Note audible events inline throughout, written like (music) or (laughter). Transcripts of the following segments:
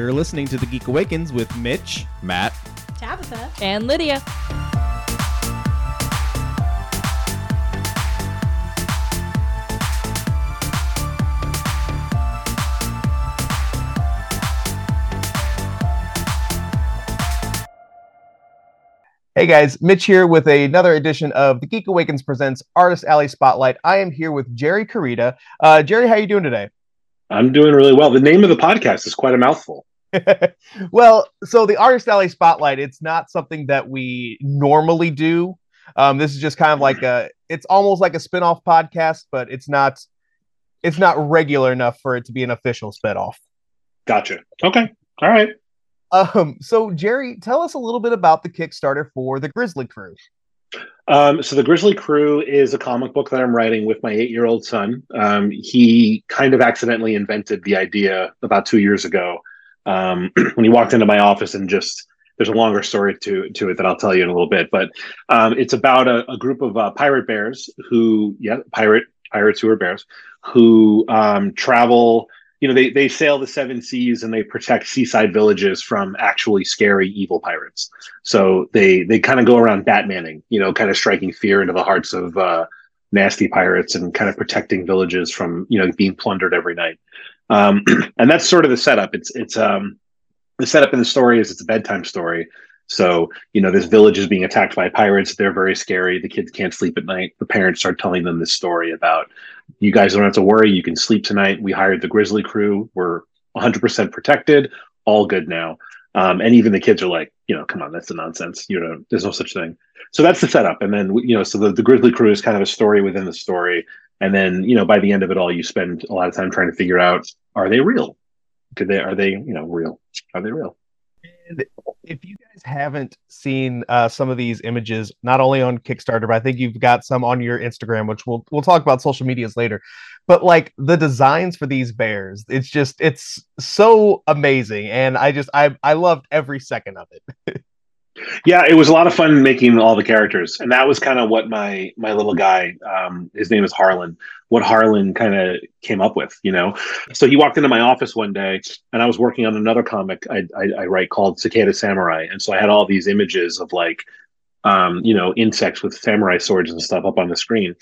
You're listening to The Geek Awakens with Mitch, Matt, Tabitha. And Lydia. Hey guys, Mitch here with another edition of the Geek Awakens presents Artist Alley Spotlight. I am here with Jerry Carita. Uh, Jerry, how are you doing today? I'm doing really well. The name of the podcast is quite a mouthful. (laughs) well, so the Artist Alley Spotlight, it's not something that we normally do. Um, this is just kind of like a, it's almost like a spin-off podcast, but it's not, it's not regular enough for it to be an official spin-off. Gotcha. Okay. All right. Um, so Jerry, tell us a little bit about the Kickstarter for the Grizzly Crew. Um, so the Grizzly Crew is a comic book that I'm writing with my eight-year-old son. Um, he kind of accidentally invented the idea about two years ago um, (clears throat) when he walked into my office and just there's a longer story to to it that I'll tell you in a little bit. But um, it's about a, a group of uh, pirate bears who, yeah, pirate pirates who are bears who um, travel you know they they sail the seven seas and they protect seaside villages from actually scary evil pirates so they they kind of go around batmaning you know kind of striking fear into the hearts of uh, nasty pirates and kind of protecting villages from you know being plundered every night um, (clears throat) and that's sort of the setup it's it's um the setup in the story is it's a bedtime story so, you know, this village is being attacked by pirates. They're very scary. The kids can't sleep at night. The parents start telling them this story about you guys don't have to worry. You can sleep tonight. We hired the Grizzly crew. We're 100% protected. All good now. Um, and even the kids are like, you know, come on, that's the nonsense. You know, there's no such thing. So that's the setup. And then, you know, so the, the Grizzly crew is kind of a story within the story. And then, you know, by the end of it all, you spend a lot of time trying to figure out, are they real? Did they, are they, you know, real? Are they real? And if you guys haven't seen uh, some of these images, not only on Kickstarter, but I think you've got some on your Instagram, which we'll we'll talk about social medias later. But like the designs for these bears, it's just it's so amazing, and I just I I loved every second of it. (laughs) yeah it was a lot of fun making all the characters and that was kind of what my my little guy um, his name is harlan what harlan kind of came up with you know? So he walked into my office one day and i was working on another comic i, I, I write called cicada samurai and so i had all these images of like um, you know insects with samurai swords and stuff up on the screen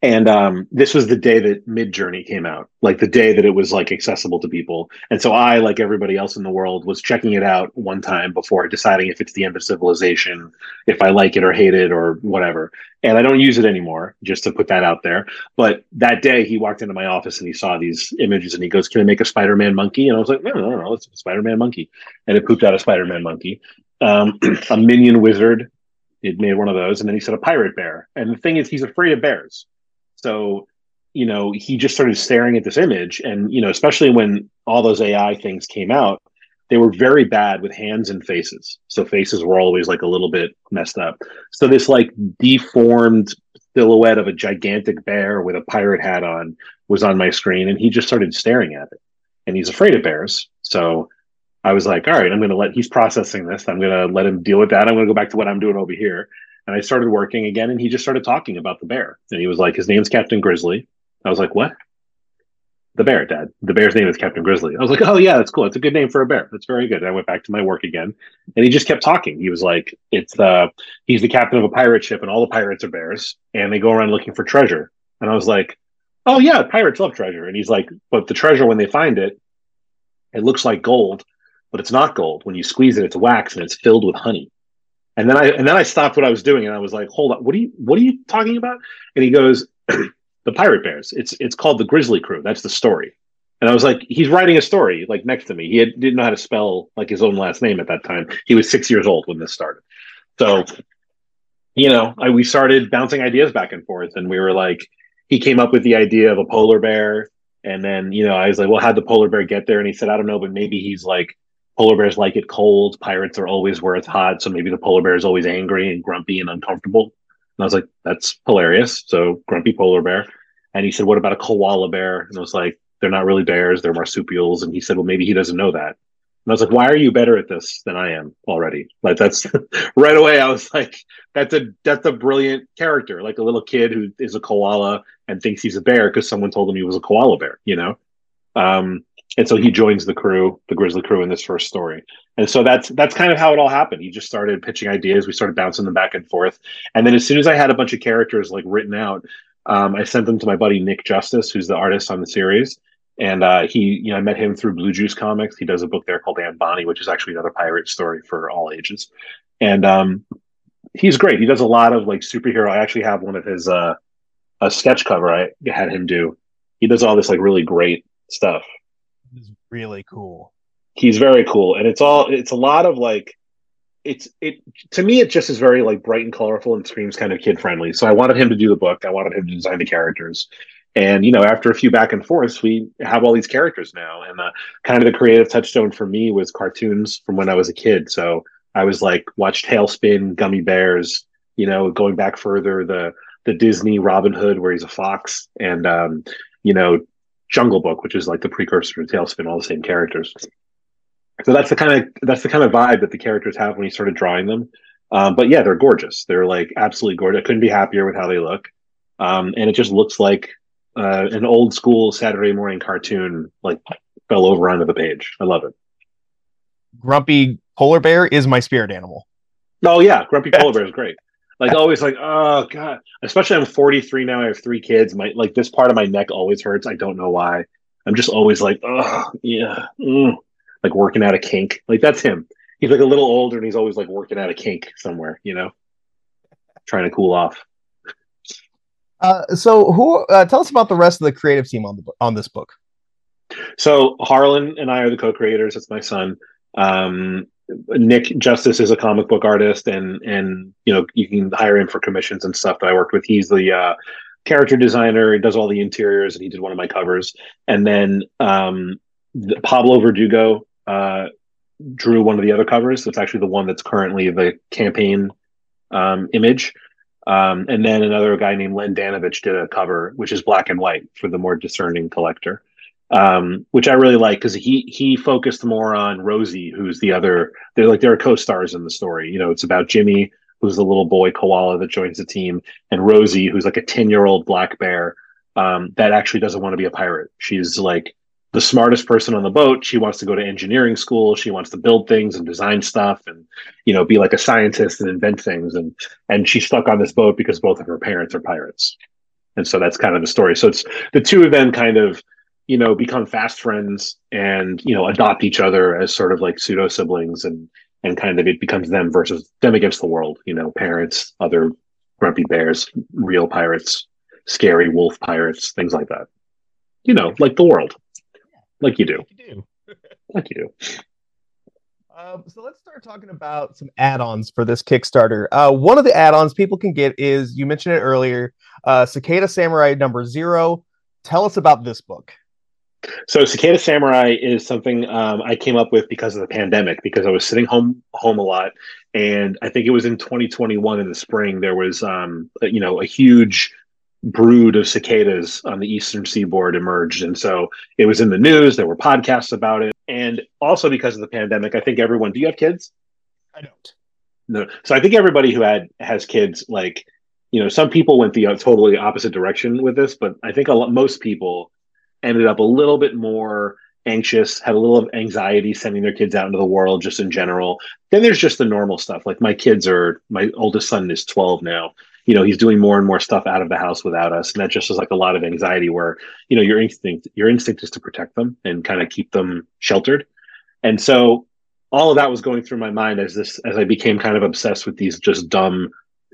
and um, this was the day that midjourney came out like the day that it was like accessible to people. And so i like everybody else in the world was checking it out one time before deciding if it's the end of civilization if i like it or hate it or whatever. And i don't use it anymore just to put that out there. But that day he walked into my office and he saw these images and he goes can i make a spider-man monkey? And i was like no no no it's a spider-man monkey. And it pooped out a spider-man monkey. Um, (clears throat) a minion wizard it made one of those. And then he said a pirate bear. And the thing is he's afraid of bears so, you know, he just started staring at this image. And, you know, especially when all those AI things came out, they were very bad with hands and faces. So faces were always like a little bit messed up. So this like deformed silhouette of a gigantic bear with a pirate hat on was on my screen and he just started staring at it. And he's afraid of bears. So I was like, all right, I'm going to let, he's processing this. I'm going to let him deal with that. I'm going to go back to what I'm doing over here. And I started working again, and he just started talking about the bear. And he was like, his name's Captain Grizzly. I was like, what? The bear, Dad. The bear's name is Captain Grizzly. I was like, oh, yeah, that's cool. It's a good name for a bear. That's very good. And I went back to my work again. And he just kept talking. He was like, it's the, he's the captain of a pirate ship, and all the pirates are bears, and they go around looking for treasure. And I was like, oh, yeah, pirates love treasure. And he's like, but the treasure, when they find it, it looks like gold, but it's not gold. When you squeeze it, it's wax and it's filled with honey. And then I and then I stopped what I was doing and I was like, hold on, what are you what are you talking about? And he goes, (clears throat) the pirate bears. It's it's called the Grizzly Crew. That's the story. And I was like, he's writing a story like next to me. He had, didn't know how to spell like his own last name at that time. He was six years old when this started. So, you know, I, we started bouncing ideas back and forth, and we were like, he came up with the idea of a polar bear, and then you know, I was like, well, how'd the polar bear get there? And he said, I don't know, but maybe he's like polar bears like it cold. Pirates are always it's hot. So maybe the polar bear is always angry and grumpy and uncomfortable. And I was like, that's hilarious. So grumpy polar bear. And he said, what about a koala bear? And I was like, they're not really bears. They're marsupials. And he said, well, maybe he doesn't know that. And I was like, why are you better at this than I am already? Like that's (laughs) right away. I was like, that's a, that's a brilliant character. Like a little kid who is a koala and thinks he's a bear because someone told him he was a koala bear, you know? Um, and so he joins the crew, the Grizzly crew, in this first story. And so that's that's kind of how it all happened. He just started pitching ideas. We started bouncing them back and forth, and then as soon as I had a bunch of characters like written out, um, I sent them to my buddy Nick Justice, who's the artist on the series. And uh, he, you know, I met him through Blue Juice Comics. He does a book there called Aunt Bonnie, which is actually another pirate story for all ages. And um, he's great. He does a lot of like superhero. I actually have one of his uh, a sketch cover I had him do. He does all this like really great stuff. Really cool. He's very cool, and it's all it's a lot of like it's it to me it just is very like bright and colorful and screams kind of kid friendly. So I wanted him to do the book. I wanted him to design the characters. And you know, after a few back and forths, we have all these characters now. And uh, kind of the creative touchstone for me was cartoons from when I was a kid. So I was like, watch TaleSpin, Gummi Bears. You know, going back further, the the Disney Robin Hood, where he's a fox, and um, you know, Jungle Book, which is like the precursor to TaleSpin, all the same characters. So that's the kind of that's the kind of vibe that the characters have when you started drawing them. Um, but yeah, they're gorgeous. They're like absolutely gorgeous. I couldn't be happier with how they look, um, and it just looks like uh, an old school Saturday morning cartoon like fell over onto the page. I love it. Grumpy polar bear is my spirit animal. Oh yeah, Grumpy polar bear is great. Like always, like oh god. Especially I'm 43 now. I have three kids. My like this part of my neck always hurts. I don't know why. I'm just always like oh yeah, mm. like working out a kink. Like that's him. He's like a little older and he's always like working out a kink somewhere. You know, trying to cool off. Uh, so, who uh, tell us about the rest of the creative team on the on this book? So, Harlan and I are the co-creators. It's my son. Um, Nick Justice is a comic book artist, and and you know you can hire him for commissions and stuff that I worked with. He's the uh, character designer. He does all the interiors, and he did one of my covers. And then um, the, Pablo Verdugo uh, drew one of the other covers. It's actually the one that's currently the campaign um, image. Um, and then another guy named Len Danovich did a cover, which is black and white for the more discerning collector, um, which I really like because he he focused more on Rosie, who's the other. They're like they're co-stars in the story. You know, it's about Jimmy, who's the little boy koala that joins the team, and Rosie, who's like a ten year old black bear um, that actually doesn't want to be a pirate. She's like the smartest person on the boat. She wants to go to engineering school. She wants to build things and design stuff and, you know, be like a scientist and invent things. And, and she's stuck on this boat because both of her parents are pirates. And so that's kind of the story. So it's the two of them kind of, you know, become fast friends and, you know, adopt each other as sort of like pseudo siblings and, and kind of it becomes them versus them against the world, you know, parents, other grumpy bears, real pirates, scary wolf pirates, things like that. You know, like the world like you do. Like you do. (laughs) like you do. Um, so let's start talking about some add-ons for this Kickstarter. Uh, one of the add-ons people can get is you mentioned it earlier, uh, Cicada Samurai number zero. Tell us about this book. So Cicada Samurai is something um, I came up with because of the pandemic. Because I was sitting home home a lot, and I think it was in 2021 in the spring there was um, you know a huge brood of cicadas on the eastern seaboard emerged. And so it was in the news there were podcasts about it. And also because of the pandemic i think everyone do you have kids? I don't. No. So i think everybody who had has kids like you know some people went the uh, totally opposite direction with this but i think a lot most people ended up a little bit more anxious had a little of anxiety sending their kids out into the world just in general. Then there's just the normal stuff. Like my kids are my oldest son is 12 now. You know he's doing more and more stuff out of the house without us. And that just is like a lot of anxiety where you know your instinct your instinct is to protect them and kind of keep them sheltered. And so all of that was going through my mind as this as i became kind of obsessed with these just dumb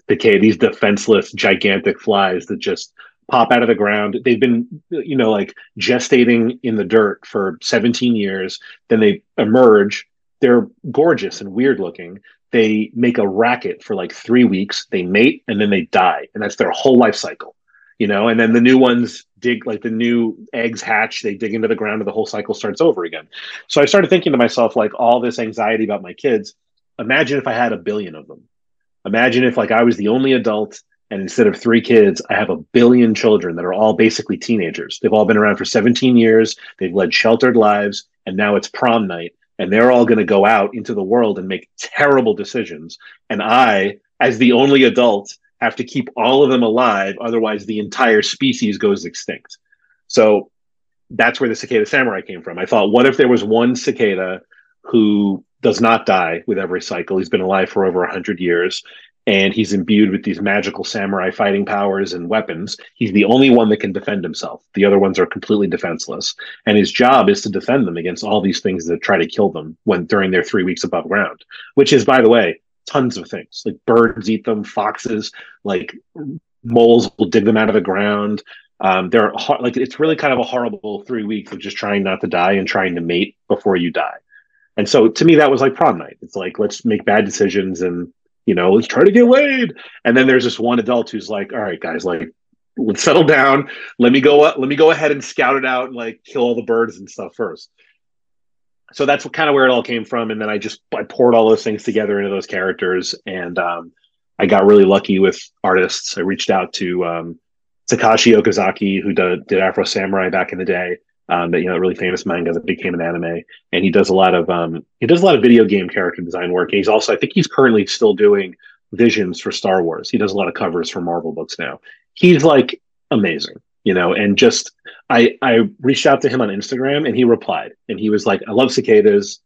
decay these defenseless gigantic flies that just pop out of the ground they've been you know like gestating in the dirt for 17 years then they emerge they're gorgeous and weird looking they make a racket for like three weeks, they mate, and then they die. And that's their whole life cycle, you know? And then the new ones dig, like the new eggs hatch, they dig into the ground, and the whole cycle starts over again. So I started thinking to myself, like, all this anxiety about my kids. Imagine if I had a billion of them. Imagine if, like, I was the only adult and instead of three kids, I have a billion children that are all basically teenagers. They've all been around for 17 years. They've led sheltered lives. And now it's prom night and they're all going to go out into the world and make terrible decisions. And I, as the only adult, have to keep all of them alive. Otherwise, the entire species goes extinct. So that's where the cicada samurai came from. I thought, what if there was one cicada who does not die with every cycle? He's been alive for over 100 years and he's imbued with these magical samurai fighting powers and weapons. He's the only one that can defend himself. The other ones are completely defenseless, and his job is to defend them against all these things that try to kill them when during their three weeks above ground. Which is, by the way, tons of things like birds eat them, foxes, like moles will dig them out of the ground. Um, they're like it's really kind of a horrible three weeks of just trying not to die and trying to mate before you die. And so to me, that was like prom night. It's like let's make bad decisions and you know let's try to get laid. And then there's this one adult who's like, all right, guys, like let's settle down. Let me go. Let me go ahead and scout it out and like kill all the birds and stuff first. So that's kind of where it all came from. And then I just I poured all those things together into those characters, and um, I got really lucky with artists. I reached out to um, Takashi Okazaki, who did, did Afro Samurai back in the day. Um, that you know, really famous manga that became an anime, and he does a lot of um, he does a lot of video game character design work. And he's also, I think, he's currently still doing visions for Star Wars. He does a lot of covers for Marvel books now. He's like amazing, you know. And just I I reached out to him on Instagram, and he replied, and he was like, "I love cicadas,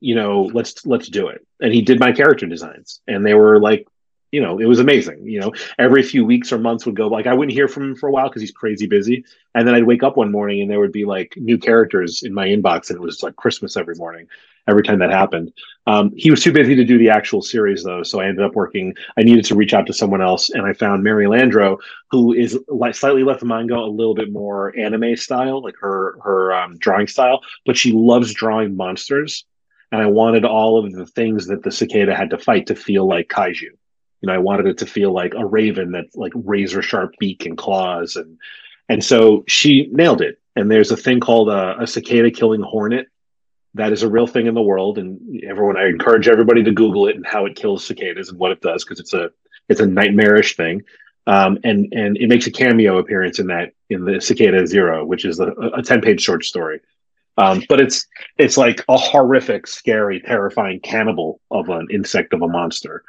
you know, let's let's do it." And he did my character designs, and they were like you know, it was amazing. You know, every few weeks or months would go like I wouldn't hear from him for a while because he's crazy busy, and then I'd wake up one morning and there would be like new characters in my inbox, and it was like Christmas every morning. Every time that happened, um, he was too busy to do the actual series though, so I ended up working. I needed to reach out to someone else, and I found Mary Landro, who is like slightly left the manga a little bit more anime style, like her her um, drawing style, but she loves drawing monsters, and I wanted all of the things that the cicada had to fight to feel like kaiju you know, I wanted it to feel like a raven that's like razor sharp beak and claws, and and so she nailed it. And there's a thing called a, a cicada killing hornet that is a real thing in the world, and everyone. I encourage everybody to Google it and how it kills cicadas and what it does because it's a it's a nightmarish thing. Um, and and it makes a cameo appearance in that in the Cicada Zero, which is a, a ten page short story. Um, but it's it's like a horrific, scary, terrifying cannibal of an insect of a monster.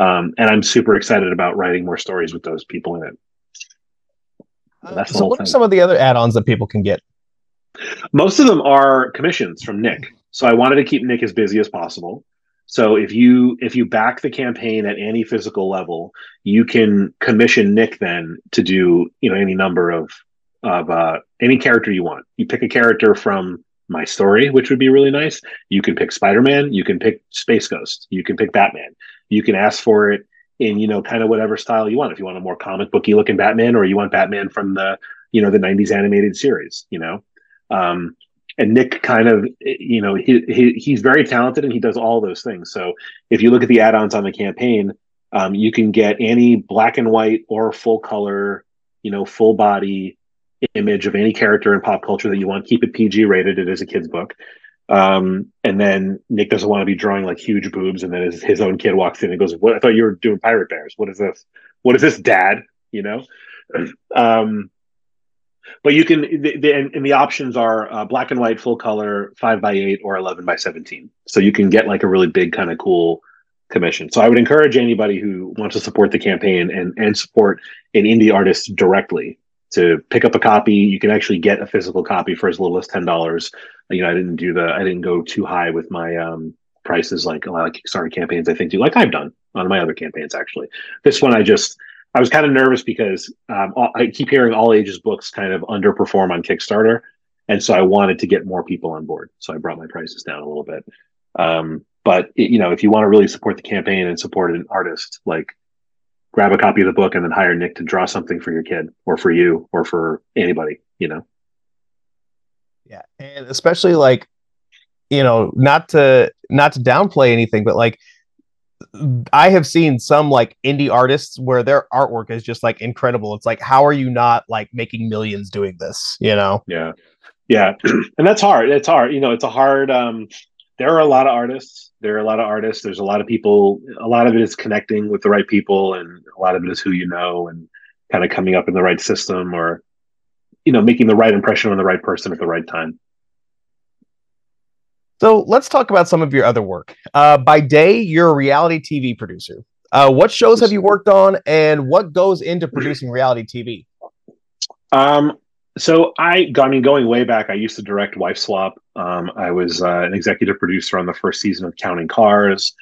Um, and I'm super excited about writing more stories with those people in it. So that's uh, so what thing. are some of the other add-ons that people can get? Most of them are commissions from Nick. So I wanted to keep Nick as busy as possible. So if you if you back the campaign at any physical level, you can commission Nick then to do you know any number of of uh, any character you want. You pick a character from my story, which would be really nice. You can pick Spider Man. You can pick Space Ghost. You can pick Batman you can ask for it in you know kind of whatever style you want if you want a more comic booky looking batman or you want batman from the you know the 90s animated series you know um and nick kind of you know he, he he's very talented and he does all those things so if you look at the add-ons on the campaign um, you can get any black and white or full color you know full body image of any character in pop culture that you want keep it pg rated it is a kid's book um, and then Nick doesn't want to be drawing like huge boobs, and then his, his own kid walks in and goes, "What? I thought you were doing pirate bears. What is this? What is this, Dad?" You know. (clears throat) Um, but you can, the, the, and, the options are uh, black and white, full color, five by eight, or eleven by seventeen. So you can get like a really big kind of cool commission. So I would encourage anybody who wants to support the campaign and and support an indie artist directly to pick up a copy. You can actually get a physical copy for as little as ten dollars you know, I didn't do the, I didn't go too high with my um, prices like a lot of Kickstarter campaigns. I think do like I've done on my other campaigns. Actually, this one I just I was kind of nervous because um, I keep hearing all ages books kind of underperform on Kickstarter, and so I wanted to get more people on board. So I brought my prices down a little bit. Um, but it, you know, if you want to really support the campaign and support an artist, like grab a copy of the book and then hire Nick to draw something for your kid or for you or for anybody. You know. Yeah, and especially like, you know, not to not to downplay anything, but like I have seen some like indie artists where their artwork is just like incredible. It's like, how are you not like making millions doing this? You know? Yeah. Yeah. (clears throat) and that's hard. It's hard. You know, it's a hard um there are a lot of artists. There are a lot of artists. There's a lot of people. A lot of it is connecting with the right people, and a lot of it is who you know and kind of coming up in the right system or you know making the right impression on the right person at the right time so let's talk about some of your other work uh, by day you're a reality tv producer uh, what shows have you worked on and what goes into producing reality tv um, so I, I mean, going way back, I used to direct Wife Swap. Um, I was uh, an executive producer on the first season of Counting Cars.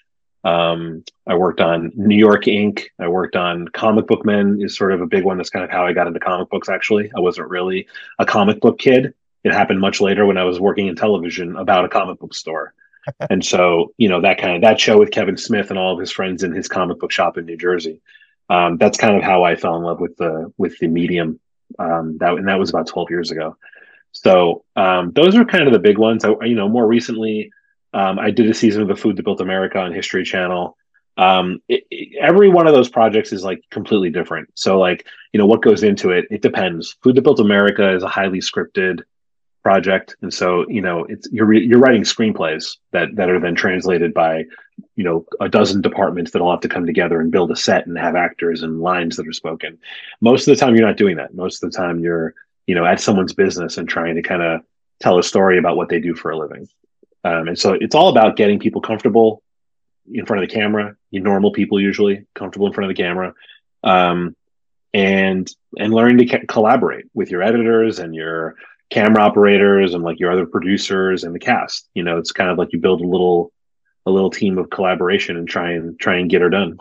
Um, I worked on NY Ink. I worked on Comic Book Men is sort of a big one. That's kind of how I got into comic books. Actually, I wasn't really a comic book kid. It happened much later when I was working in television about a comic book store. (laughs) and so, you know, that kind of that show with Kevin Smith and all of his friends in his comic book shop in New Jersey. Um, that's kind of how I fell in love with the with the medium. Um, that and that was about twelve years ago. So um, those are kind of the big ones. I, you know, more recently, um, I did a season of the Food That Built America on History Channel. Um, it, it, every one of those projects is like completely different. So, like, you know, what goes into it? It depends. Food That Built America is a highly scripted project, and so you know, it's you're you're writing screenplays that that are then translated by you know a dozen departments that all have to come together and build a set and have actors and lines that are spoken. Most of the time, you're not doing that. Most of the time, you're you know at someone's business and trying to kind of tell a story about what they do for a living. Um, and so it's all about getting people comfortable in front of the camera, you normal people usually comfortable in front of the camera, um, and and learning to ca- collaborate with your editors and your camera operators and like your other producers and the cast. You know, it's kind of like you build a little a little team of collaboration and try and try and get her done.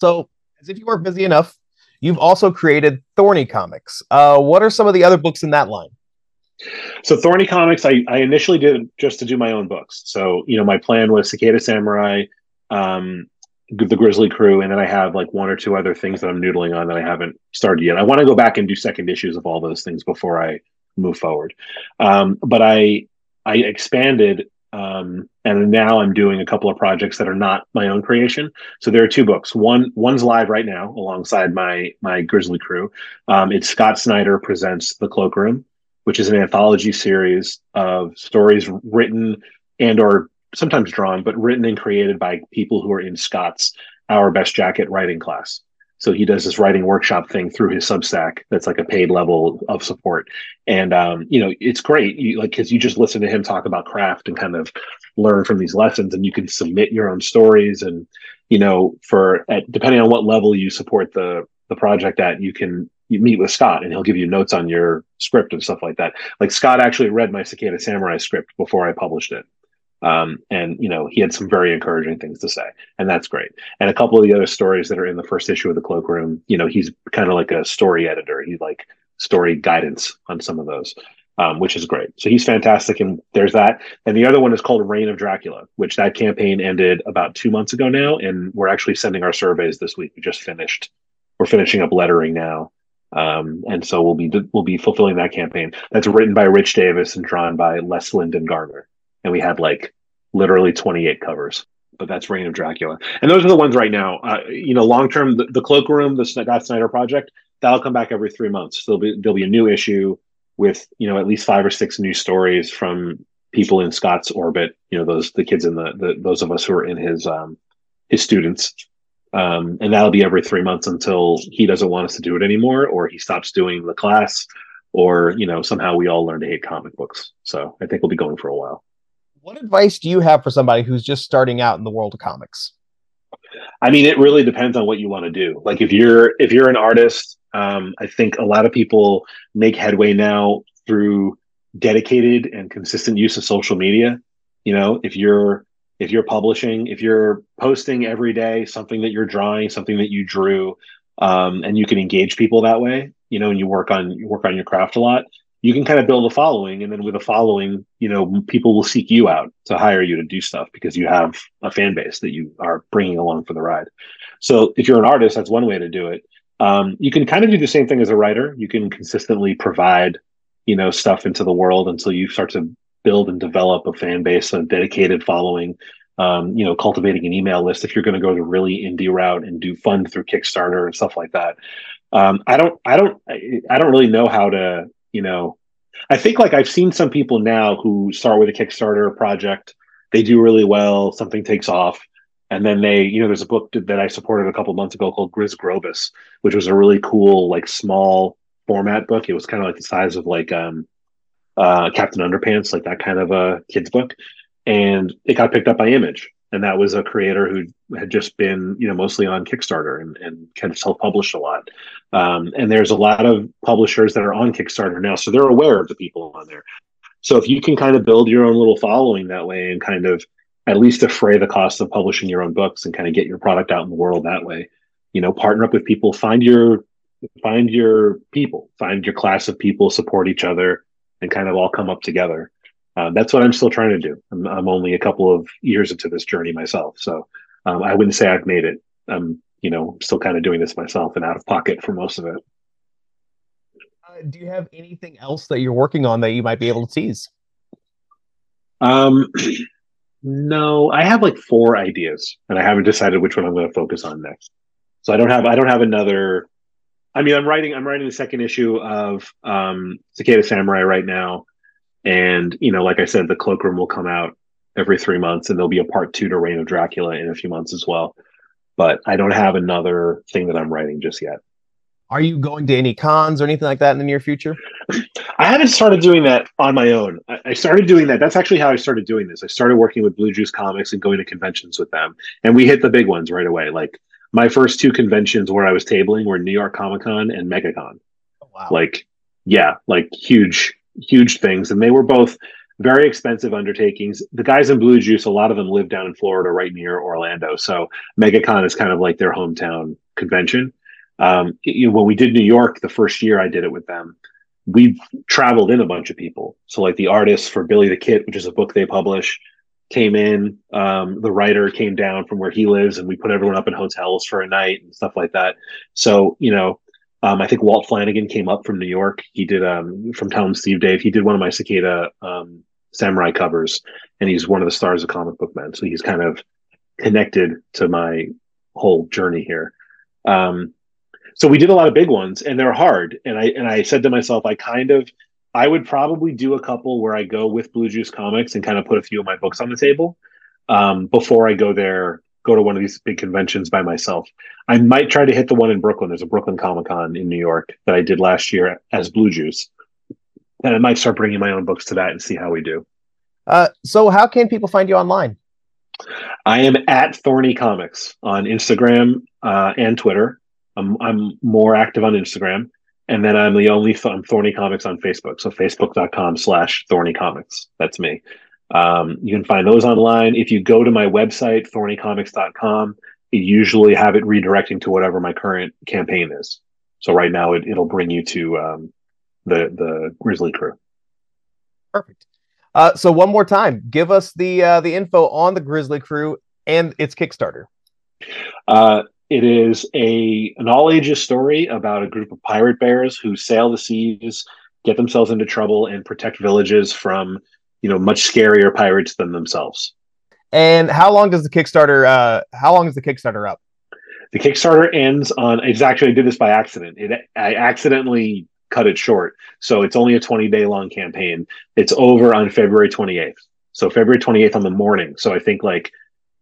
So, as if you weren't busy enough, you've also created Thorny Comics. Uh, what are some of the other books in that line? So Thorny Comics, I, I initially did just to do my own books. So you know, my plan was Cicada Samurai, um, the Grizzly Crew, and then I have like one or two other things that I'm noodling on that I haven't started yet. I want to go back and do second issues of all those things before I move forward. Um, but I I expanded, um, and now I'm doing a couple of projects that are not my own creation. So there are two books. One one's live right now alongside my my Grizzly Crew. Um, it's Scott Snyder presents The Cloakroom which is an anthology series of stories written and or sometimes drawn, but written and created by people who are in Scott's Our Best Jacket writing class. So he does this writing workshop thing through his Substack. That's like a paid level of support, and um, you know it's great. You like because you just listen to him talk about craft and kind of learn from these lessons, and you can submit your own stories. And you know, for at, depending on what level you support the the project at, you can you meet with Scott and he'll give you notes on your script and stuff like that. Like Scott actually read my Cicada Samurai script before I published it. Um, and you know, he had some very encouraging things to say, and that's great. And a couple of the other stories that are in the first issue of the Cloakroom, you know, he's kind of like a story editor. He's like story guidance on some of those, um, which is great. So he's fantastic, and there's that. And the other one is called Reign of Dracula, which that campaign ended about two months ago now, and we're actually sending our surveys this week. We just finished. We're finishing up lettering now, um, and so we'll be we'll be fulfilling that campaign. That's written by Rich Davis and drawn by Les Linden Gardner. And we had like literally 28 covers. But that's Reign of Dracula. And those are the ones right now. Uh, you know, long term, the, the Cloakroom, the Scott Snyder project, that'll come back every three months. There'll be there'll be a new issue with you know at least five or six new stories from people in Scott's orbit. You know, those the kids in the, the those of us who are in his um, his students um, and that'll be every three months until he doesn't want us to do it anymore, or he stops doing the class, or you know somehow we all learn to hate comic books. So I think we'll be going for a while. What advice do you have for somebody who's just starting out in the world of comics? I mean, it really depends on what you want to do. Like if you're if you're an artist, um, I think a lot of people make headway now through dedicated and consistent use of social media. You know, if you're if you're publishing, if you're posting every day something that you're drawing, something that you drew, um, and you can engage people that way, you know, and you work on you work on your craft a lot, you can kind of build a following, and then with a following, you know, people will seek you out to hire you to do stuff because you have a fan base that you are bringing along for the ride. So if you're an artist, that's one way to do it. Um, you can kind of do the same thing as a writer. You can consistently provide, you know, stuff into the world until you start to build and develop a fan base, a dedicated following, um, you know, cultivating an email list if you're going to go the really indie route and do fund through Kickstarter and stuff like that. Um, I don't, I don't, I don't really know how to, you know, I think like I've seen some people now who start with a Kickstarter project, they do really well, something takes off, and then they, you know, there's a book that I supported a couple months ago called Grizz Grobus, which was a really cool, like small format book. It was kind of like the size of like um, uh, Captain Underpants, like that kind of a kids book, and it got picked up by Image, and that was a creator who had just been, you know, mostly on Kickstarter and and kind of self published a lot. Um, and there's a lot of publishers that are on Kickstarter now, so they're aware of the people on there. So if you can kind of build your own little following that way and kind of at least defray the cost of publishing your own books and kind of get your product out in the world that way, you know, partner up with people, find your find your people, find your class of people, support each other, and kind of all come up together. Uh, that's what I'm still trying to do. I'm, I'm, only a couple of years into this journey myself, so um, I wouldn't say I've made it. I'm, you know, still kind of doing this myself and out of pocket for most of it. Uh, do you have anything else that you're working on that you might be able to tease? Um, (clears throat) no, I have like four ideas, and I haven't decided which one I'm going to focus on next. So I don't have I don't have another. I mean, I'm writing I'm writing the second issue of um, Cicada Samurai right now, and you know, like I said, the Cloakroom will come out every three months, and there'll be a part two to Reign of Dracula in a few months as well. But I don't have another thing that I'm writing just yet. Are you going to any cons or anything like that in the near future? (clears throat) I haven't started doing that on my own. I, I, started doing that. That's actually how I started doing this. I started working with Blue Juice Comics and going to conventions with them, and we hit the big ones right away. Like my first two conventions where I was tabling were New York Comic Con and MegaCon. Oh, wow. Like, yeah, like huge, huge things. And they were both very expensive undertakings. The guys in Blue Juice, a lot of them live down in Florida, right near Orlando. So MegaCon is kind of like their hometown convention. Um, you know, when we did New York the first year I did it with them, we traveled in a bunch of people. So like the artists for Billy the Kit, which is a book they publish, came in. Um, the writer came down from where he lives, and we put everyone up in hotels for a night and stuff like that. So you know, um, I think Walt Flanagan came up from New York. He did um, from Tell 'Em Steve-Dave. He did one of my Cicada um, Samurai covers, and he's one of the stars of Comic Book Men. So he's kind of connected to my whole journey here. Um, so we did a lot of big ones, and they're hard. And I and I said to myself, I kind of I would probably do a couple where I go with Blue Juice Comics and kind of put a few of my books on the table um, before I go there, go to one of these big conventions by myself. I might try to hit the one in Brooklyn. There's a Brooklyn Comic Con in New York that I did last year as Blue Juice. And I might start bringing my own books to that and see how we do. Uh, so, how can people find you online? I am at Thorny Comics on Instagram uh, and Twitter. I'm, I'm more active on Instagram. And then I'm the only th- I'm Thorny Comics on Facebook. So facebook.com slash Thorny Comics. That's me. Um, you can find those online. If you go to my website, thornycomics.com, it usually have it redirecting to whatever my current campaign is. So right now it, it'll bring you to um, the the Grizzly crew. Perfect. Uh, so one more time, give us the uh, the info on the Grizzly crew and its Kickstarter. Uh, it is a an all ages story about a group of pirate bears who sail the seas, get themselves into trouble, and protect villages from you know much scarier pirates than themselves. And how long does the Kickstarter? Uh, how long is the Kickstarter up? The Kickstarter ends on. It's actually I did this by accident. It I accidentally cut it short, so it's only a twenty day long campaign. It's over on February twenty eighth. So February twenty eighth on the morning. So I think like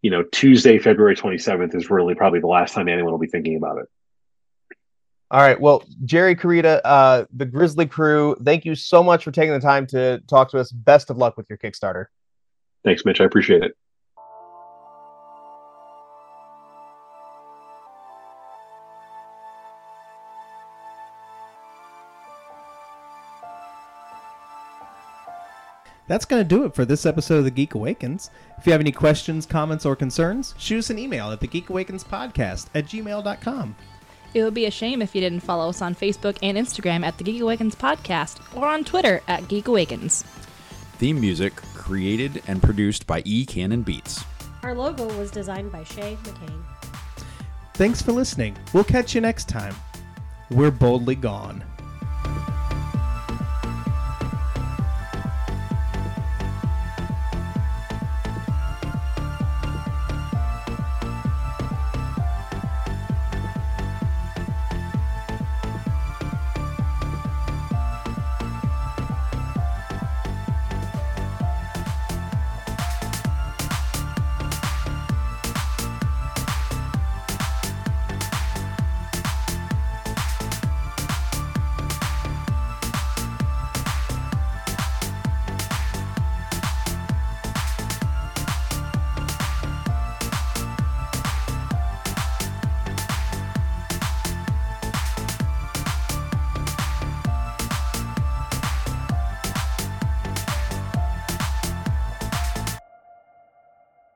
you know, Tuesday, February 27th is really probably the last time anyone will be thinking about it. All right. Well, Jerry Carita, uh, the Grizzly crew, thank you so much for taking the time to talk to us. Best of luck with your Kickstarter. Thanks, Mitch. I appreciate it. That's going to do it for this episode of The Geek Awakens. If you have any questions, comments, or concerns, shoot us an email at thegeekawakens.podcast at gmail.com. It would be a shame if you didn't follow us on Facebook and Instagram at the Geek Awakens Podcast or on Twitter at Geek Awakens. Theme music created and produced by E. Cannon Beats. Our logo was designed by Shay McCain. Thanks for listening. We'll catch you next time. We're boldly gone.